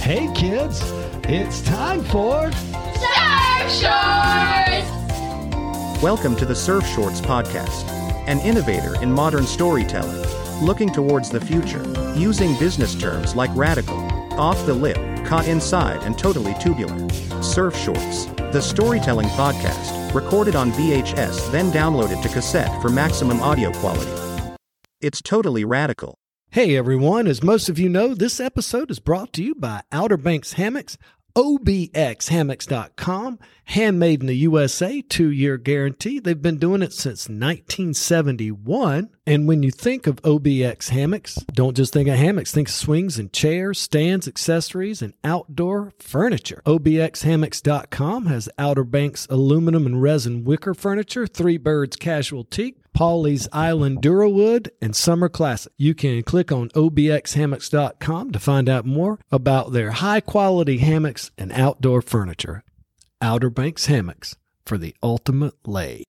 Hey kids, it's time for Surf Shorts! Welcome to the Surf Shorts Podcast, an innovator in modern storytelling, looking towards the future, using business terms like radical, off the lip, caught inside, and totally tubular. Surf Shorts, the storytelling podcast, recorded on VHS, then downloaded to cassette for maximum audio quality. It's totally radical. Hey everyone, as most of you know, this episode is brought to you by Outer Banks Hammocks, obxhammocks.com, handmade in the USA, two year guarantee. They've been doing it since 1971. And when you think of OBX hammocks, don't just think of hammocks, think swings and chairs, stands, accessories, and outdoor furniture. OBXhammocks.com has Outer Banks aluminum and resin wicker furniture, Three Birds casual teak, Pawleys Island Durawood, and Summer Classic. You can click on obxhammocks.com to find out more about their high quality hammocks and outdoor furniture. Outer Banks Hammocks for the ultimate lay.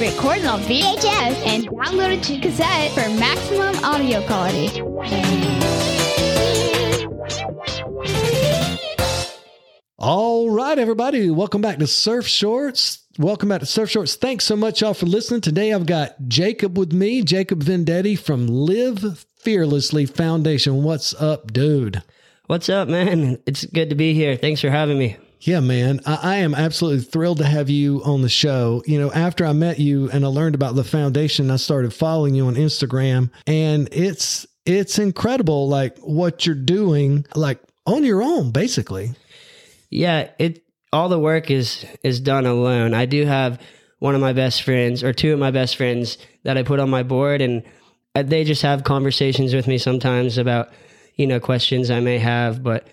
Recorded on VHS and downloaded to cassette for maximum audio quality. All right, everybody, welcome back to Surf Shorts. Welcome back to Surf Shorts. Thanks so much, y'all, for listening. Today I've got Jacob with me, Jacob Vendetti from Live Fearlessly Foundation. What's up, dude? What's up, man? It's good to be here. Thanks for having me. Yeah, man. I, I am absolutely thrilled to have you on the show. You know, after I met you and I learned about the foundation, I started following you on Instagram and it's it's incredible like what you're doing like on your own basically. Yeah, it all the work is is done alone. I do have one of my best friends or two of my best friends that I put on my board and uh, they just have conversations with me sometimes about, you know, questions I may have, but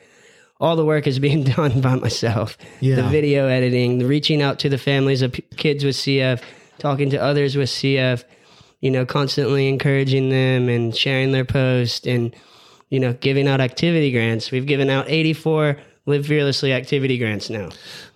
all the work is being done by myself. Yeah. The video editing, the reaching out to the families of p- kids with CF, talking to others with CF, you know, constantly encouraging them and sharing their post and, you know, giving out activity grants. We've given out 84 Live Fearlessly activity grants now.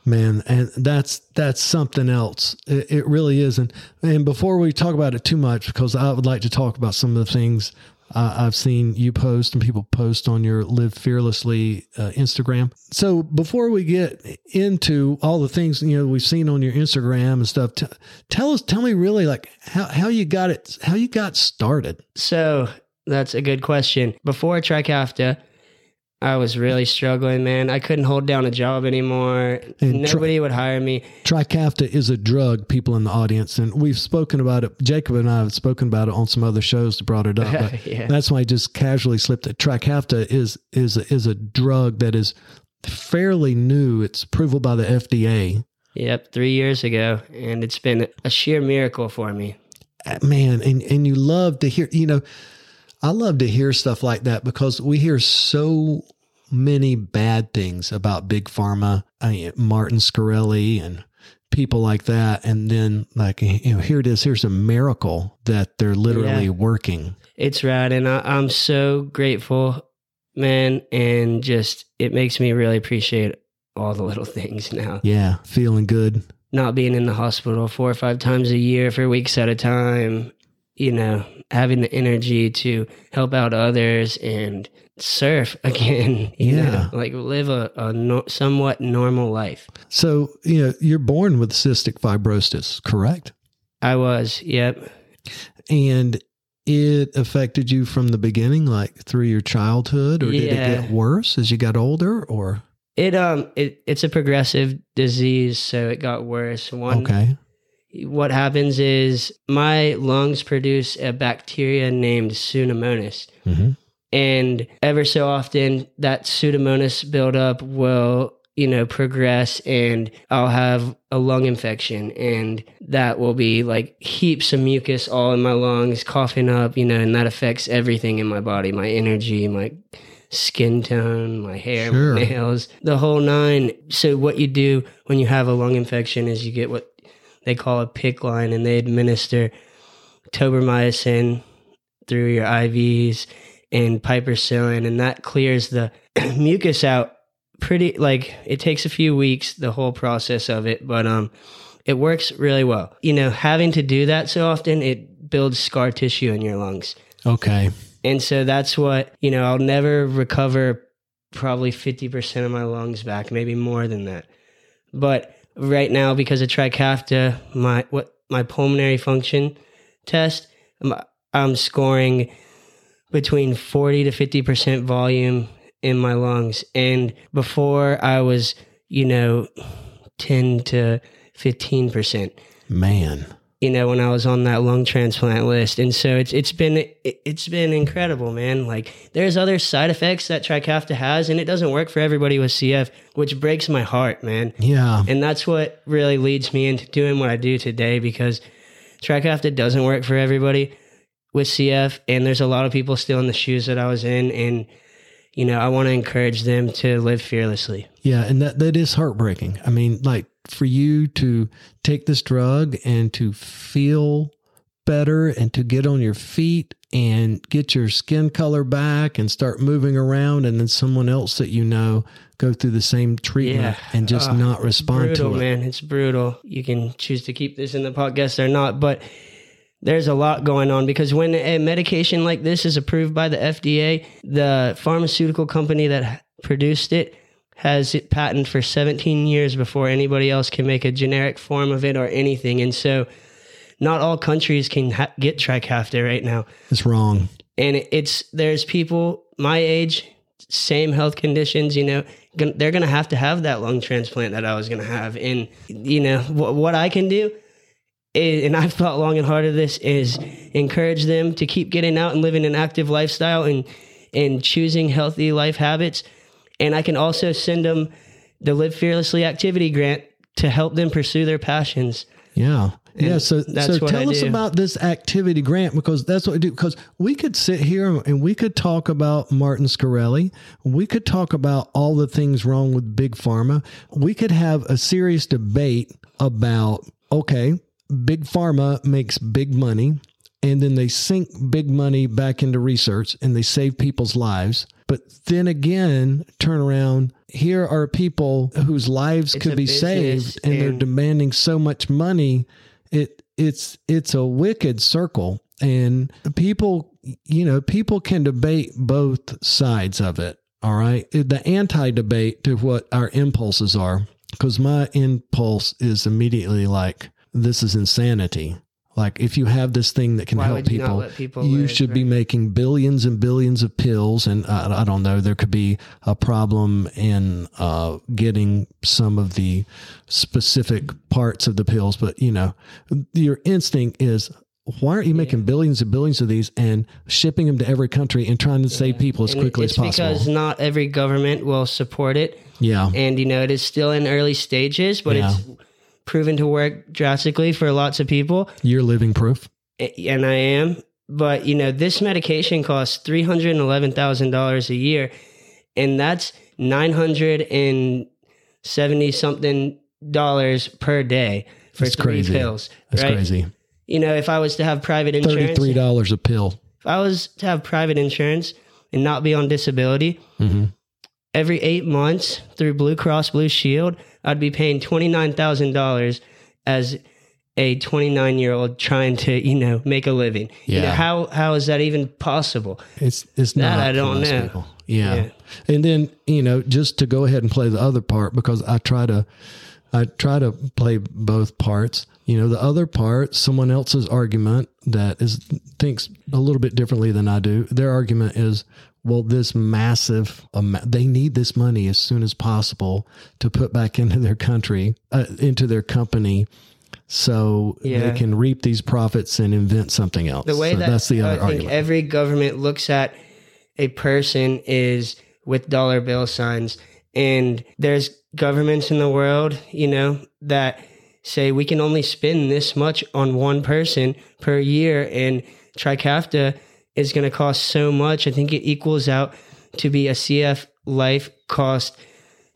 Man, and that's that's something else. It, it really is. And and before we talk about it too much, because I would like to talk about some of the things uh, I've seen you post and people post on your Live Fearlessly uh, Instagram. So before we get into all the things you know we've seen on your Instagram and stuff, t- tell us, tell me really like how how you got it, how you got started. So that's a good question. Before Trikafta, I was really struggling, man. I couldn't hold down a job anymore. And tri- Nobody would hire me. Trikafta is a drug, people in the audience, and we've spoken about it. Jacob and I have spoken about it on some other shows that brought it up. But Yeah. That's why I just casually slipped it. Trikafta is is is a drug that is fairly new. It's approval by the FDA. Yep, three years ago, and it's been a sheer miracle for me. Uh, Man, and and you love to hear. You know, I love to hear stuff like that because we hear so many bad things about big pharma, uh, I mean, Martin Shkreli and people like that, and then like you know, here it is. Here's a miracle that they're literally Yeah. working. It's rad, and I, I'm so grateful, man. And just it makes me really appreciate all the little things now. Yeah, feeling good. Not being in the hospital four or five times a year for weeks at a time. You know, having the energy to help out others and surf again. You Yeah. know, like live a, a no, somewhat normal life. So you know, you're born with cystic fibrosis, correct? I was, yep. And it affected you from the beginning, like through your childhood, or did it get worse as you got older? Or It um it it's a progressive disease, so it got worse. One okay, what happens is my lungs produce a bacteria named Pseudomonas. Mhm. And ever so often that Pseudomonas buildup will, you know, progress and I'll have a lung infection and that will be like heaps of mucus all in my lungs, coughing up, you know, and that affects everything in my body, my energy, my skin tone, my hair, Sure. my nails, the whole nine. So what you do when you have a lung infection is you get what they call a PICC line and they administer tobramycin through your IVs and piperacillin and that clears the mucus out pretty like it takes a few weeks the whole process of it but um it works really well. You know having to do that so often it builds scar tissue in your lungs. Okay, And so that's what, you know, I'll never recover probably 50% of my lungs back, maybe more than that. But right now, because of Trikafta, my, what, my pulmonary function test, I'm, I'm scoring between 40 to 50% volume in my lungs. And before I was, you know, 10 to 15%. Man. You know, when I was on that lung transplant list. And so it's it's been it's been incredible, man. Like there's other side effects that Trikafta has and it doesn't work for everybody with CF, which breaks my heart, man. Yeah. And that's what really leads me into doing what I do today because Trikafta doesn't work for everybody with CF and there's a lot of people still in the shoes that I was in and you know, I want to encourage them to live fearlessly. Yeah, and that that is heartbreaking. I mean, like for you to take this drug and to feel better and to get on your feet and get your skin color back and start moving around and then someone else that you know go through the same treatment Yeah. and just Ah, not respond brutal, to it. man. It's brutal. You can choose to keep this in the podcast or not, but there's a lot going on because when a medication like this is approved by the FDA, the pharmaceutical company that produced it has it patented for 17 years before anybody else can make a generic form of it or anything. And so not all countries can ha- get Trikafta right now It's wrong. and it's there's people my age same health conditions you know gon- they're gonna have to have that lung transplant that i was gonna have and you know wh- what i can do is, and i've thought long and hard of this is encourage them to keep getting out and living an active lifestyle and and choosing healthy life habits and i can also send them the live fearlessly activity grant to help them pursue their passions Yeah. Yeah. So, that's so tell us about this activity grant because that's what we do. Because we could sit here and we could talk about Martin Shkreli. We could talk about all the things wrong with Big Pharma. We could have a serious debate about, okay, Big Pharma makes big money and then they sink big money back into research and they save people's lives. But then again, turn around. Here are people whose lives It's could be saved, and they're demanding so much money. It it's it's a wicked circle, and people, you know, people can debate both sides of it. All right, the anti-debate to what our impulses are, because my impulse is immediately like, "This is insanity." Like if you have this thing that can Why help would you people, people you live, should be making billions and billions of pills. And I, I don't know, there could be a problem in uh, getting some of the specific parts of the pills, but you know, your instinct is. Why aren't you making billions and billions of these and shipping them to every country and trying to save people as And quickly as possible? because not every government will support it yeah, and you know it is still in early stages but Yeah. it's proven to work drastically for lots of people you're living proof. and i am but you know this medication costs $311000 a year and that's 970 something dollars per day for That's three crazy. pills That's right crazy. you know if i was to have private insurance Thirty-three dollars a pill. if i was to have private insurance and not be on disability hmm every eight months through Blue Cross Blue Shield, I'd be paying twenty nine thousand dollars as a twenty nine year old trying to you know make a living. You know, Yeah. how how is that even possible? It's it's That not. I don't know. people. Yeah. Yeah. and then you know, just to go ahead and play the other part because I try to, I try to play both parts. You know, the other part, someone else's argument that is thinks a little bit differently than I do. Their argument is, well, this massive amount, they need this money as soon as possible to put back into their country, uh, into their company. So they can reap these profits and invent something else. The way So that that's the other I think argument. every government looks at a person is with dollar bill signs, and there's governments in the world, you know, that say we can only spend this much on one person per year, and Trikafta is going to cost so much. I think it equals out to be a CF life cost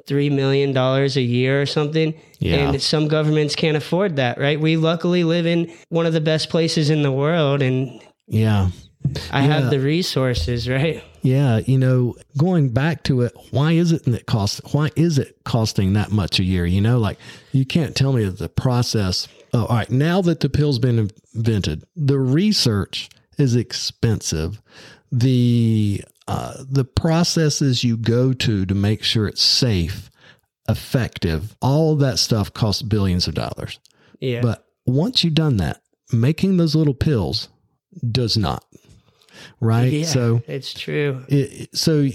three million dollars a year or something. Yeah. And some governments can't afford that, right? We luckily live in one of the best places in the world and yeah. I Yeah. have the resources, right? Yeah, you know, going back to it, why is it that cost? Why is it costing that much a year? You know, like you can't tell me that the process. Oh, all right. Now that the pill's been invented, the research is expensive. The uh, the processes you go to to make sure it's safe, effective, all that stuff costs billions of dollars. Yeah. But once you've done that, making those little pills does not. Right? yeah, So it's true. it, so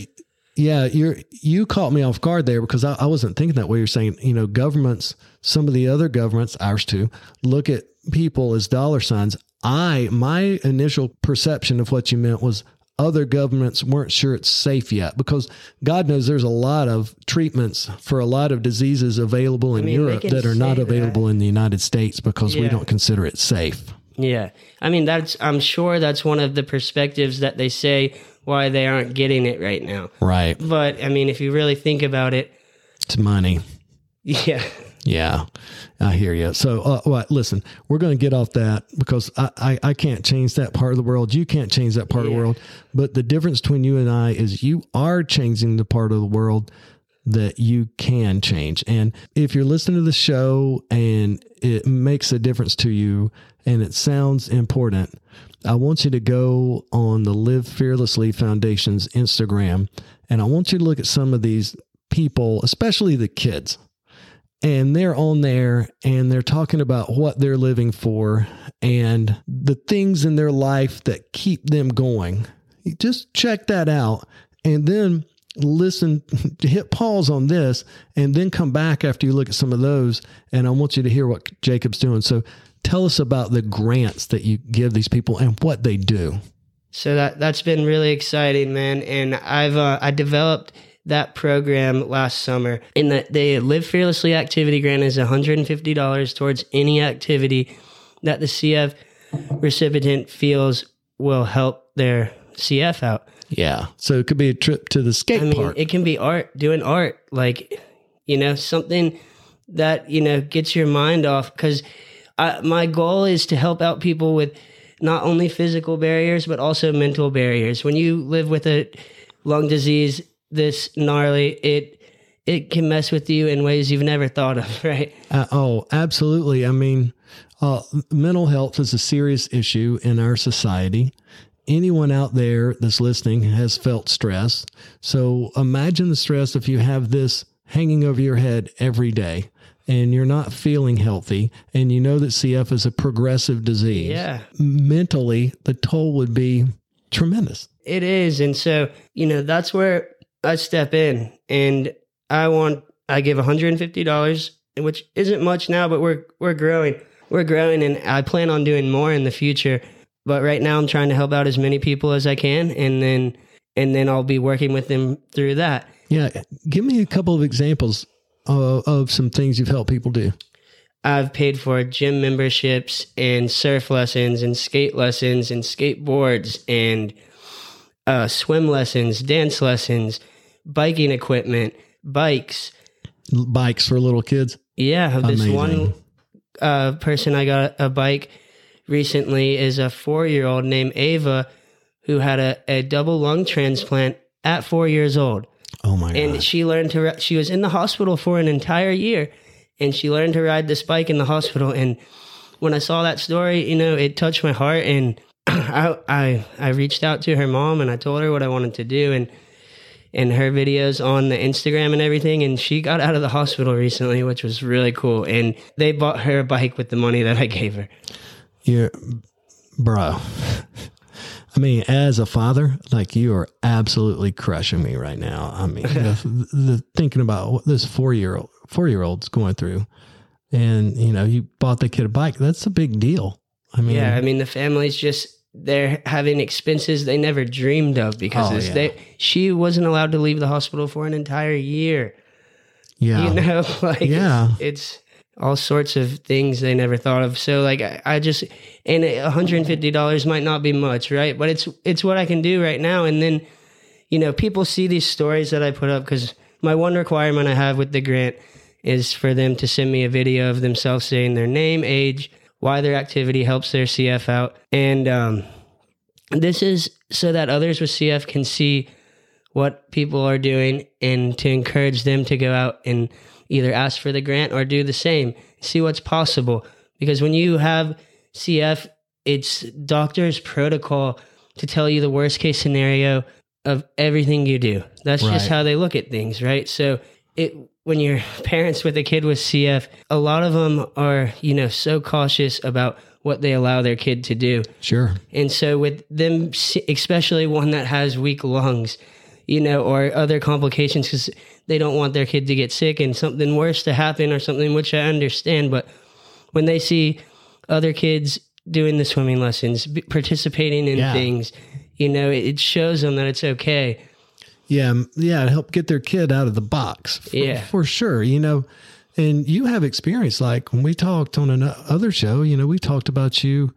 yeah, you're you caught me off guard there because I, I wasn't thinking that way. You're saying, you know, governments, some of the other governments, ours too, look at people as dollar signs. I my initial perception of what you meant was other governments weren't sure it's safe yet because God knows there's a lot of treatments for a lot of diseases available in mean, Europe that are not available in the United States because we don't consider it safe. Yeah. I mean, that's, I'm sure that's one of the perspectives that they say why they aren't getting it right now. Right. But I mean, if you really think about it, It's money. yeah. Yeah, I hear you. So, uh, what? Listen, we're going to get off that because I, I, I can't change that part of the world. You can't change that part of the world. But the difference between you and I is you are changing the part of the world that you can change. And if you're listening to the show and it makes a difference to you and it sounds important, I want you to go on the Live Fearlessly Foundation's Instagram and I want you to look at some of these people, especially the kids and they're on there and they're talking about what they're living for and the things in their life that keep them going. Just check that out and then listen, hit pause on this, and then come back after you look at some of those. And I want you to hear what Jacob's doing. So tell us about the grants that you give these people and what they do. So that that's been really exciting, man. And I've uh, I developed that program last summer. And that the Live Fearlessly activity grant is $150 towards any activity that the CF recipient feels will help their CF out. Yeah. So it could be a trip to the skate I mean, park. it can be art, doing art, like you know, something that you know gets your mind off. Because my goal is to help out people with not only physical barriers but also mental barriers. When you live with a lung disease this gnarly, it it can mess with you in ways you've never thought of. Right? Uh, oh, absolutely. I mean, uh, mental health is a serious issue in our society. Anyone out there that's listening has felt stress. So imagine the stress if you have this hanging over your head every day and you're not feeling healthy and you know that CF is a progressive disease. Yeah. Mentally, the toll would be tremendous. It is. And so, you know, that's where I step in and I want I give $150, which isn't much now, but we're we're growing. We're growing and I plan on doing more in the future. But right now I'm trying to help out as many people as I can and then and then I'll be working with them through that. Yeah. Give me a couple of examples of, of some things you've helped people do. I've paid for gym memberships and surf lessons and skate lessons and skateboards and uh, swim lessons, dance lessons, biking equipment, bikes. Bikes for little kids. Yeah, this Amazing. one uh, person I got a bike recently is a four year old named Ava who had a, a double lung transplant at four years old. Oh my and God. she learned to ri- she was in the hospital for an entire year and she learned to ride this bike in the hospital and when i saw that story you know it touched my heart and I, I i reached out to her mom and i told her what i wanted to do and and her videos on the instagram and everything and she got out of the hospital recently which was really cool and they bought her a bike with the money that i gave her You're, bro. I mean, as a father, like you are absolutely crushing me right now. I mean, the, the thinking about what this four year old four year old's going through, and you know, you bought the kid a bike. That's a big deal. I mean, Yeah, I mean the family's just they're having expenses they never dreamed of because Oh, yeah. they she wasn't allowed to leave the hospital for an entire year. yeah, You know, like Yeah. it's all sorts of things they never thought of. So like I, I just and $150 might not be much, right? But it's it's what I can do right now and then you know, people see these stories that I put up cuz my one requirement I have with the grant is for them to send me a video of themselves saying their name, age, why their activity helps their CF out. And um, this is so that others with CF can see what people are doing and to encourage them to go out and either ask for the grant or do the same, see what's possible. Because when you have CF it's doctor's protocol to tell you the worst case scenario of everything you do. That's Right. just how they look at things, right? So it when you're parents with a kid with CF, a lot of them are, you know, so cautious about what they allow their kid to do. Sure. And so with them, especially one that has weak lungs, you know, or other complications because they don't want their kid to get sick and something worse to happen or something, which I understand. But when they see other kids doing the swimming lessons, participating in Yeah. things, you know, it shows them that it's okay. Yeah, yeah, help get their kid out of the box. For, Yeah. for sure. You know, and you have experience. Like when we talked on another show, you know, we talked about you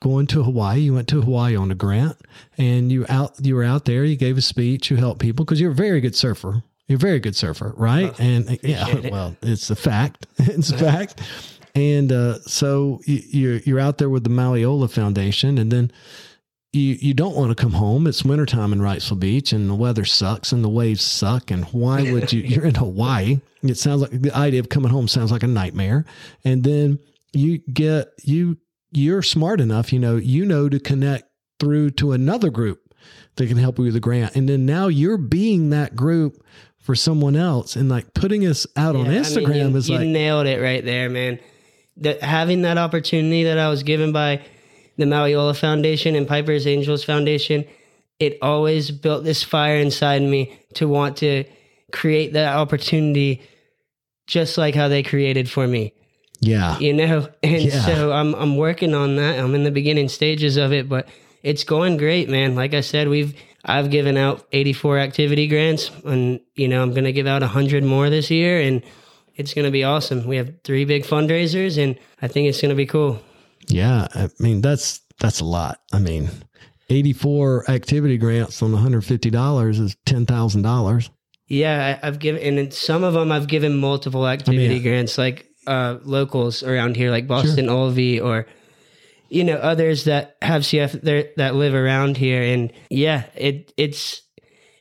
going to Hawaii. You went to Hawaii on a grant, and you out you were out there. You gave a speech. You helped people because you're a very good surfer. You're a very good surfer, right? and uh, yeah, it. well, it's a fact. it's a fact. And uh, so you, you're you're out there with the Maliola Foundation, and then you you don't want to come home. It's wintertime in Wrightsville Beach and the weather sucks and the waves suck. And why would you? You're in Hawaii. It sounds like the idea of coming home sounds like a nightmare. And then you get you you're smart enough, you know, you know to connect through to another group that can help you with the grant. And then now you're being that group for someone else and like putting us out on Yeah, I mean, Instagram you, is you like nailed it right there, man. That having that opportunity that I was given by the Maliola Foundation and Piper's Angels Foundation, it always built this fire inside me to want to create that opportunity, just like how they created for me. yeah. You know, and Yeah. so I'm I'm working on that. I'm in the beginning stages of it, but it's going great, man. Like I said, we've I've given out 84 activity grants, and you know I'm going to give out 100 more this year, and it's going to be awesome. We have three big fundraisers, and I think it's going to be cool. Yeah, I mean that's that's a lot. I mean, eighty-four activity grants on one hundred fifty dollars is ten thousand dollars. Yeah, I, I've given, and some of them I've given multiple activity yeah. grants, like uh, locals around here, like Boston Olvie, or you know others that have CF there that live around here. And yeah, it it's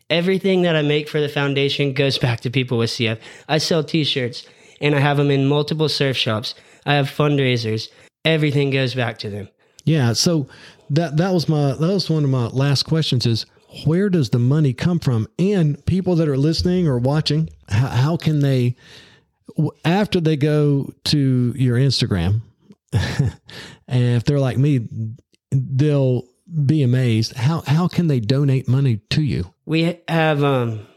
everything that I make for the foundation goes back to people with CF. I sell T-shirts, and I have them in multiple surf shops. I have fundraisers. Everything goes back to them. Yeah, so that that was my that was one of my last questions is where does the money come from? And people that are listening or watching, how, how can they after they go to your Instagram, and if they're like me, they'll be amazed. How how can they donate money to you? We have um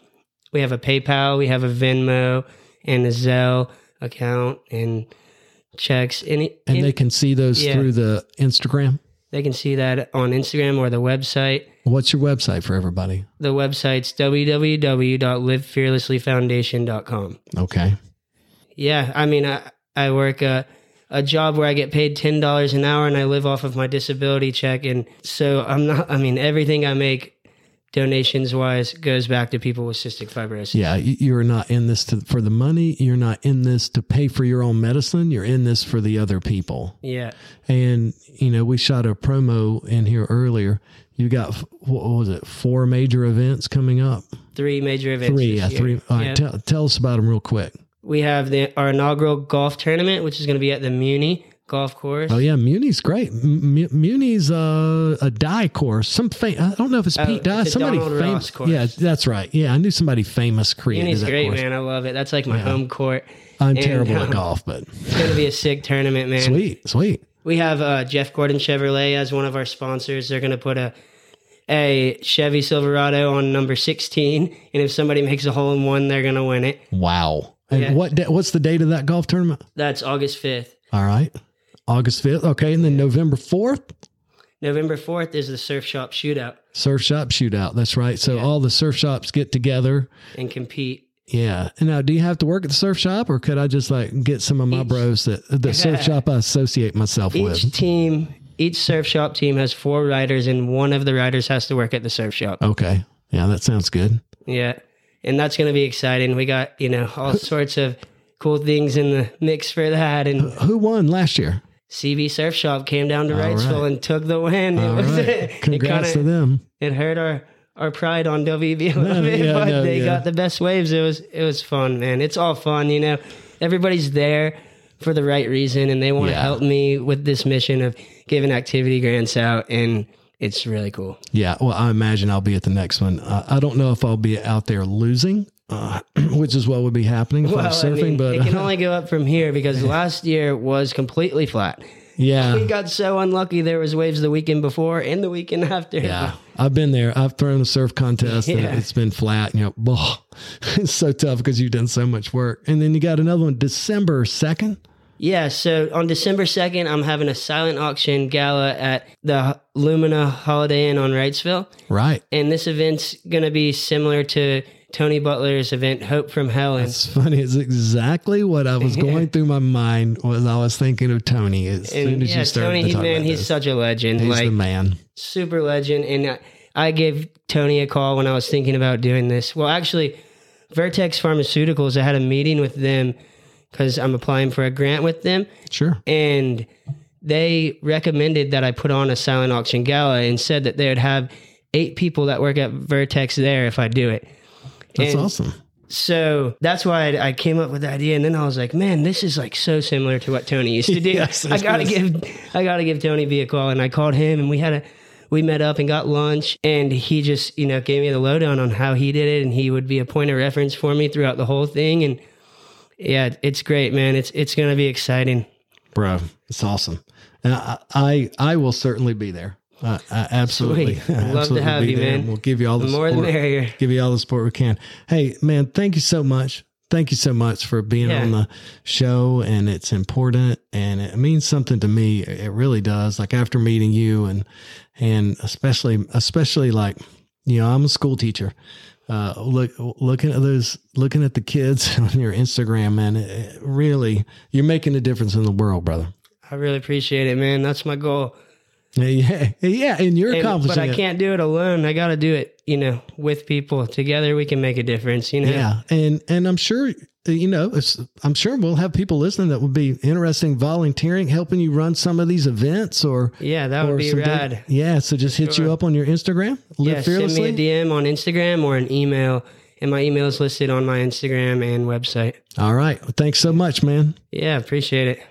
we have a PayPal, we have a Venmo and a Zelle account and checks. And, And they can see those Yeah. through the Instagram. they can see that on Instagram or the website. What's your website for everybody? The website's www.livefearlesslyfoundation.com. Okay. Yeah, I mean I I work a a job where I get paid ten dollars an hour and I live off of my disability check and so I'm not I mean everything I make donations wise goes back to people with cystic fibrosis. Yeah, you're not in this to, for the money. You're not in this to pay for your own medicine. You're in this for the other people. Yeah. And you know, we shot a promo in here earlier. You got what was it? Four major events coming up. Three major events. Three, yeah, year. three. All right, Yeah. tell, tell us about them real quick. We have the our inaugural golf tournament, which is going to be at the Muni Golf Course. Oh yeah, Muni's great. M- Muni's uh, a Dye course. Some fam- I don't know if it's Oh, Pete Dye. it's Somebody famous. Yeah, that's right. Yeah, I knew somebody famous created Muni's that great, course. man. I love it. That's like my home court. I'm And, terrible um, at golf, but It's going to be a sick tournament, man. sweet, sweet. We have uh, Jeff Gordon Chevrolet as one of our sponsors. They're going to put a a Chevy Silverado on number 16, and if somebody makes a hole in one, they're going to win it. Wow. And Yeah. what what's the date of that golf tournament? That's August 5th. All right. August 5th. Okay. And then November 4th, November 4th is the Surf Shop Shootout surf shop shootout. That's right. So Yeah. all the surf shops get together. and compete. Yeah. And now, do you have to work at the surf shop or could I just like get some of my Each- bros that the surf shop I associate myself Each with? Each team, each surf shop team has four riders, and one of the riders has to work at the surf shop. Okay. Yeah. That sounds good. Yeah. And that's going to be exciting. We got, you know, all sorts of cool things in the mix for that. And Who won last year? CB Surf Shop came down to All Wrightsville right. and took the win. All it was, right. it, Congrats to kinda, them. it hurt our, our pride on WB a little bit, yeah, but no, they yeah. got the best waves. It was, it was fun, man. It's all fun, you know. Everybody's there for the right reason, and they want to Yeah. help me with this mission of giving activity grants out, and it's really cool. Yeah, well, I imagine I'll be at the next one. Uh, I don't know if I'll be out there losing, uh, which is what would be happening Well, was I surfing. mean, but it can uh, only go up from here because last year was completely flat. yeah, We got so unlucky. There was waves the weekend before and the weekend after. yeah, I've been there. I've thrown a surf contest and Yeah. it's been flat. You know, blah. it's so tough because you've done so much work. And then you got another one, December second. Yeah, so on December 2nd, I'm having a silent auction gala at the Lumina Holiday Inn on Wrightsville. Right. And this event's going to be similar to Tony Butler's event, Hope from Hell. And It's funny. It's exactly what I was going through my mind was I was thinking of Tony as soon as yeah, you started Tony, to talk man, about he's this. such a legend. He's like, the man. super legend. And I, I gave Tony a call when I was thinking about doing this. Well, actually, Vertex Pharmaceuticals, I had a meeting with them because I'm applying for a grant with them. Sure. And they recommended that I put on a silent auction gala and said that they would have eight people that work at Vertex there if I do it. That's And awesome. So that's why I, I came up with the idea, and then I was like, "Man, this is like so similar to what Tony used to do." Yes, I gotta is. give, I gotta give Tony B a call, and I called him, and we had a, we met up and got lunch, and he just, you know, gave me the lowdown on how he did it, and he would be a point of reference for me throughout the whole thing, and yeah, it's great, man. It's it's gonna be exciting. Bro, it's awesome. And I, I, I will certainly be there. Uh, I absolutely. Sweet. Love to absolutely have you, man. We'll give you all the, The more the support. merrier. Give you all the support we can. Hey, man, thank you so much. Thank you so much for being Yeah. on the show. And it's important and it means something to me. It really does. Like after meeting you and, and especially, especially like, you know, I'm a school teacher. Uh, look, looking at those, looking at the kids on your Instagram, man, it, it really, you're making a difference in the world, brother. I really appreciate it, man. That's my goal. Yeah, yeah, and you're accomplishing but I it. can't do it alone. I got to do it, you know, with people. Together, we can make a difference. You know. Yeah, and and I'm sure you know, it's, I'm sure we'll have people listening that would be interested in volunteering, helping you run some of these events, or Yeah, that would be rad. day- yeah, so just hit you up on your Instagram, live yeah, fearlessly. send me a DM on Instagram or an email, and my email is listed on my Instagram and website. All right, well, thanks so much, man. Yeah, appreciate it.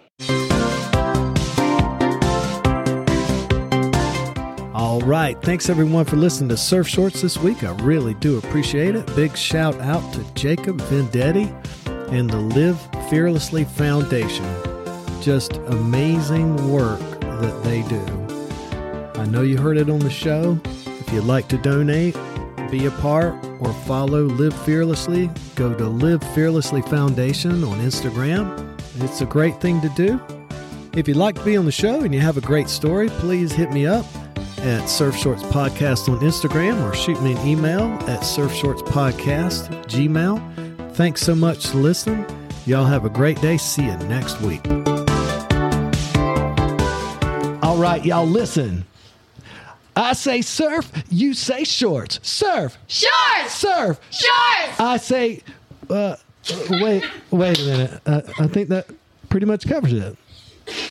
All right. Thanks everyone for listening to Surf Shorts this week. I really do appreciate it. Big shout out to Jacob Vendetti and the Live Fearlessly Foundation. Just amazing work that they do. I know you heard it on the show. If you'd like to donate, be a part, or follow Live Fearlessly, go to Live Fearlessly Foundation on Instagram. It's a great thing to do. If you'd like to be on the show and you have a great story, please hit me up at Surf Shorts Podcast on Instagram or shoot me an email at Surf Shorts Podcast Gmail. Thanks so much for listening. Y'all have a great day. See you next week. All right, y'all listen. I say surf, you say shorts. Surf, Shorts! surf. Shorts! I say, uh, wait, wait a minute. Uh, I think that pretty much covers it.